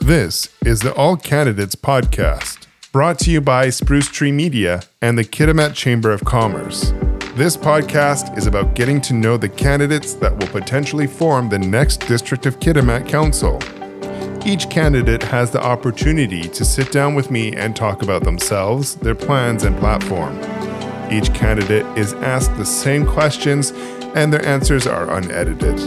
This is the All Candidates Podcast, brought to you by Spruce Tree Media and the Kitimat Chamber of Commerce. This podcast is about getting to know the candidates that will potentially form the next District of Kitimat Council. Each candidate has the opportunity to sit down with me and talk about themselves, their plans, and platform. Each candidate is asked the same questions, and their answers are unedited.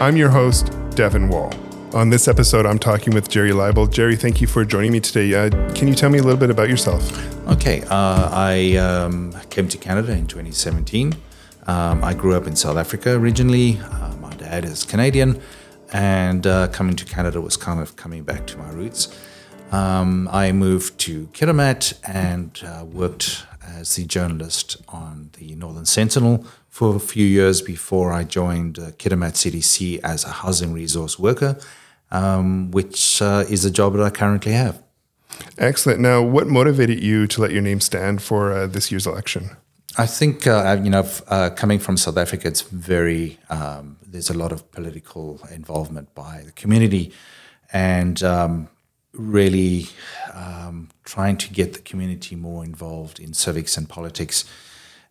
I'm your host, Devin Wall. On this episode, I'm talking with Gerry Leibel. Gerry, thank you for joining me today. Uh, can you tell me a little bit about yourself? Okay, uh, I um, came to Canada in 2017. Um, I grew up in South Africa originally. Uh, my dad is Canadian, and uh, coming to Canada was kind of coming back to my roots. Um, I moved to Kitimat and uh, worked as the journalist on the Northern Sentinel for a few years before I joined uh, Kitimat CDC as a housing resource worker, um, which uh, is a job that I currently have. Excellent. Now, what motivated you to let your name stand for uh, this year's election? I think uh, you know, uh, coming from South Africa, it's very um, there's a lot of political involvement by the community, and um, really um, trying to get the community more involved in civics and politics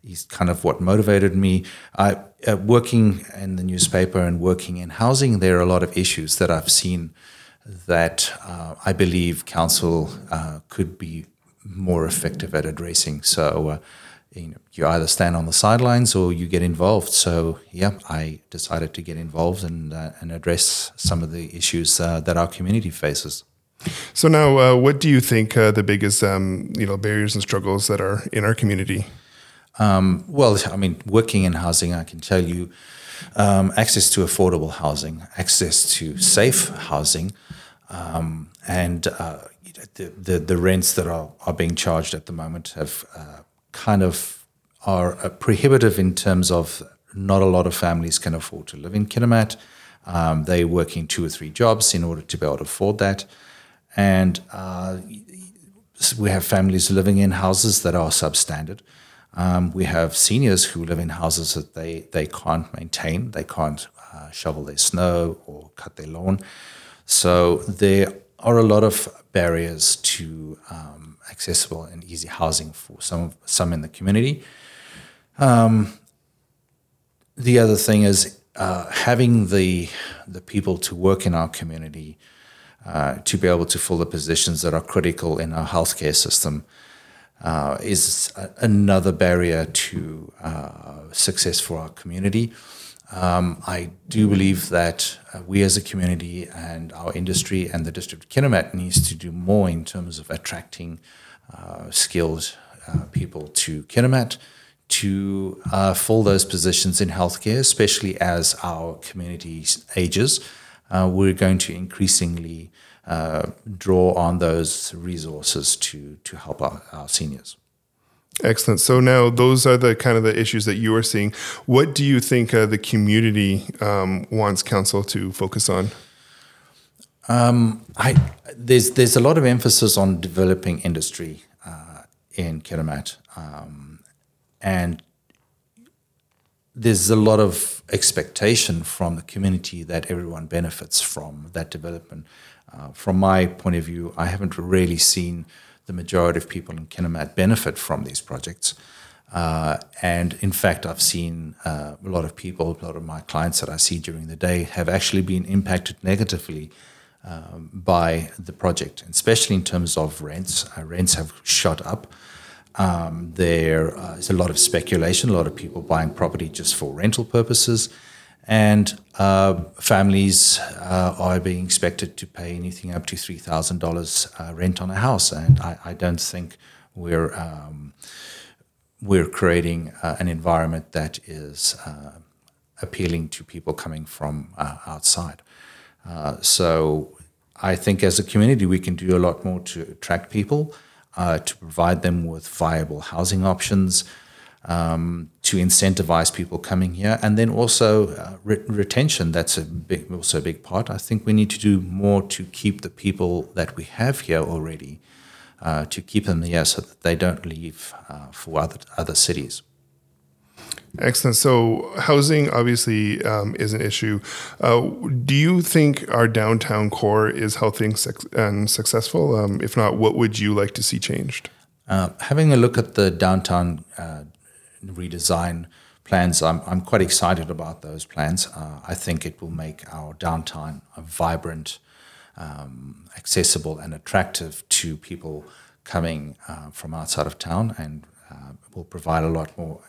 is kind of what motivated me. I, uh, working in the newspaper and working in housing, there are a lot of issues that I've seen that uh, I believe council uh, could be more effective at addressing. So, uh, you know, you either stand on the sidelines or you get involved. So, yeah, I decided to get involved and uh, and address some of the issues uh, that our community faces. So now, uh, what do you think uh, the biggest um, you know barriers and struggles that are in our community? Um, well, I mean, working in housing, I can tell you, um, access to affordable housing, access to safe housing, um, and uh, the, the, the rents that are, are being charged at the moment have uh, kind of are uh, prohibitive in terms of not a lot of families can afford to live in Kitimat. Um, they're working two or three jobs in order to be able to afford that. And uh, we have families living in houses that are substandard. Um, we have seniors who live in houses that they, they can't maintain, they can't uh, shovel their snow or cut their lawn. So there are a lot of barriers to um, accessible and easy housing for some some in the community. Um, the other thing is uh, having the the people to work in our community uh, to be able to fill the positions that are critical in our healthcare system uh, is a, another barrier to uh, success for our community. Um, I do believe that uh, we as a community and our industry and the District of Kitimat needs to do more in terms of attracting uh, skilled people to Kitimat to uh, fill those positions in healthcare, especially as our community ages. We're going to increasingly uh, draw on those resources to to help our, our, seniors. Excellent. So now those are the kind of the issues that you are seeing. What do you think uh, the community um, wants council to focus on? Um, I, there's there's a lot of emphasis on developing industry uh, in Kitimat, um, and there's a lot of expectation from the community that everyone benefits from that development. Uh, from my point of view, I haven't really seen the majority of people in Kitimat benefit from these projects. Uh, and in fact, I've seen uh, a lot of people, a lot of my clients that I see during the day have actually been impacted negatively um, by the project, especially in terms of rents. Uh, rents have shot up. Um, there uh, is a lot of speculation, a lot of people buying property just for rental purposes. And uh, families uh, are being expected to pay anything up to three thousand uh, dollars rent on a house, and I, I don't think we're um, we're creating uh, an environment that is uh, appealing to people coming from uh, outside. so I think as a community we can do a lot more to attract people, to provide them with viable housing options um, to incentivize people coming here, and then also uh, re- retention. That's a big, also a big part. I think we need to do more to keep the people that we have here already, uh, to keep them here so that they don't leave uh, for other other cities. Excellent. So, housing obviously um, is an issue. Uh, do you think our downtown core is healthy and, suc- and successful? Um, if not, what would you like to see changed? Uh, having a look at the downtown uh, redesign plans, I'm, I'm quite excited about those plans. Uh, I think it will make our downtown vibrant, um, accessible, and attractive to people coming uh, from outside of town and uh, will provide a lot more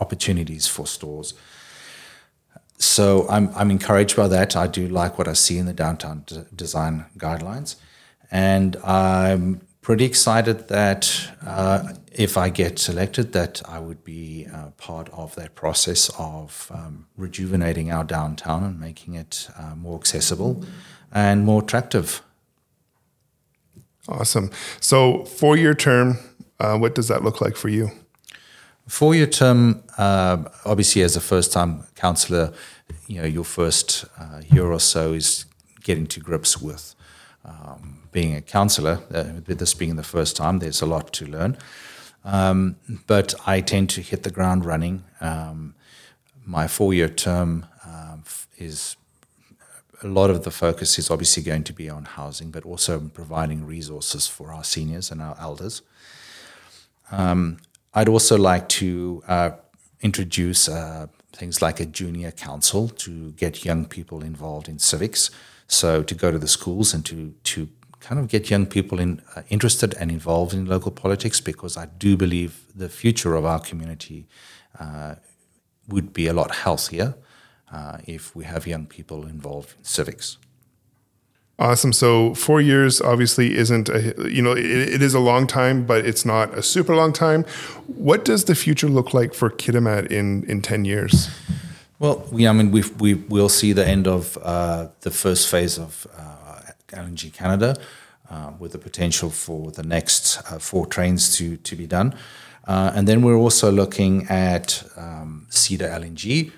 opportunities for stores. So I'm, I'm encouraged by that. I do like what I see in the downtown d- design guidelines. And I'm pretty excited that uh, if I get selected, that I would be uh, part of that process of um, rejuvenating our downtown and making it uh, more accessible and more attractive. Awesome. So, four year term, uh, what does that look like for you? Four year term, uh, obviously, as a first time councillor, you know, your first uh, year or so is getting to grips with um, being a councillor. Uh, with this being the first time, there's a lot to learn. Um, but I tend to hit the ground running. Um, my four year term um, is a lot of the focus is obviously going to be on housing, but also providing resources for our seniors and our elders. Um, I'd also like to uh, introduce uh, things like a junior council to get young people involved in civics. So to go to the schools and to to kind of get young people in, uh, interested and involved in local politics, because I do believe the future of our community uh, would be a lot healthier uh, if we have young people involved in civics. Awesome. So four years obviously isn't a you know it, it is a long time, but it's not a super long time. What does the future look like for Kitimat in in ten years? Well, we I mean we we will see the end of uh, the first phase of uh, LNG Canada, uh, with the potential for the next uh, four trains to to be done, uh, and then we're also looking at um, Cedar LNG.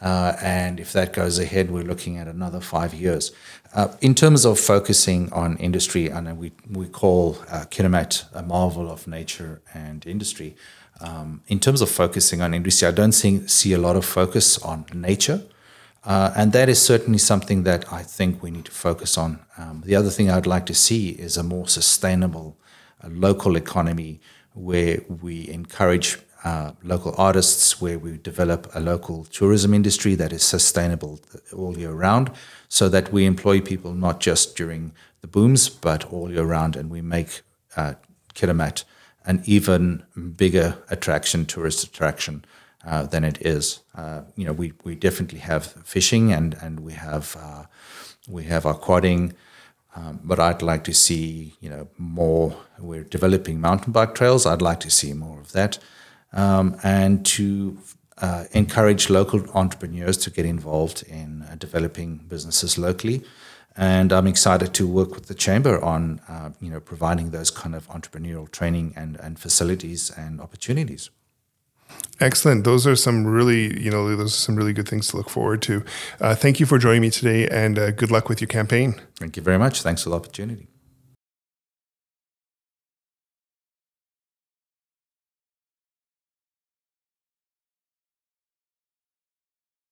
Uh, and if that goes ahead, we're looking at another five years. Uh, in terms of focusing on industry, and we, we call uh, Kitimat a marvel of nature and industry. Um, in terms of focusing on industry, I don't see, see a lot of focus on nature. Uh, and that is certainly something that I think we need to focus on. Um, the other thing I'd like to see is a more sustainable uh, local economy where we encourage uh, local artists, where we develop a local tourism industry that is sustainable all year round, so that we employ people not just during the booms, but all year round, and we make uh, Kitimat an even bigger attraction, tourist attraction. Uh, than it is, uh, you know, we, we definitely have fishing and and we have uh, we have our quadding, um, but I'd like to see you know more. We're developing mountain bike trails. I'd like to see more of that um, and to uh, encourage local entrepreneurs to get involved in uh, developing businesses locally. And I'm excited to work with the chamber on, uh, you know, providing those kind of entrepreneurial training and, and facilities and opportunities. Excellent. Those are some really, you know, those are some really good things to look forward to. Uh, thank you for joining me today, and uh, good luck with your campaign. Thank you very much. Thanks for the opportunity.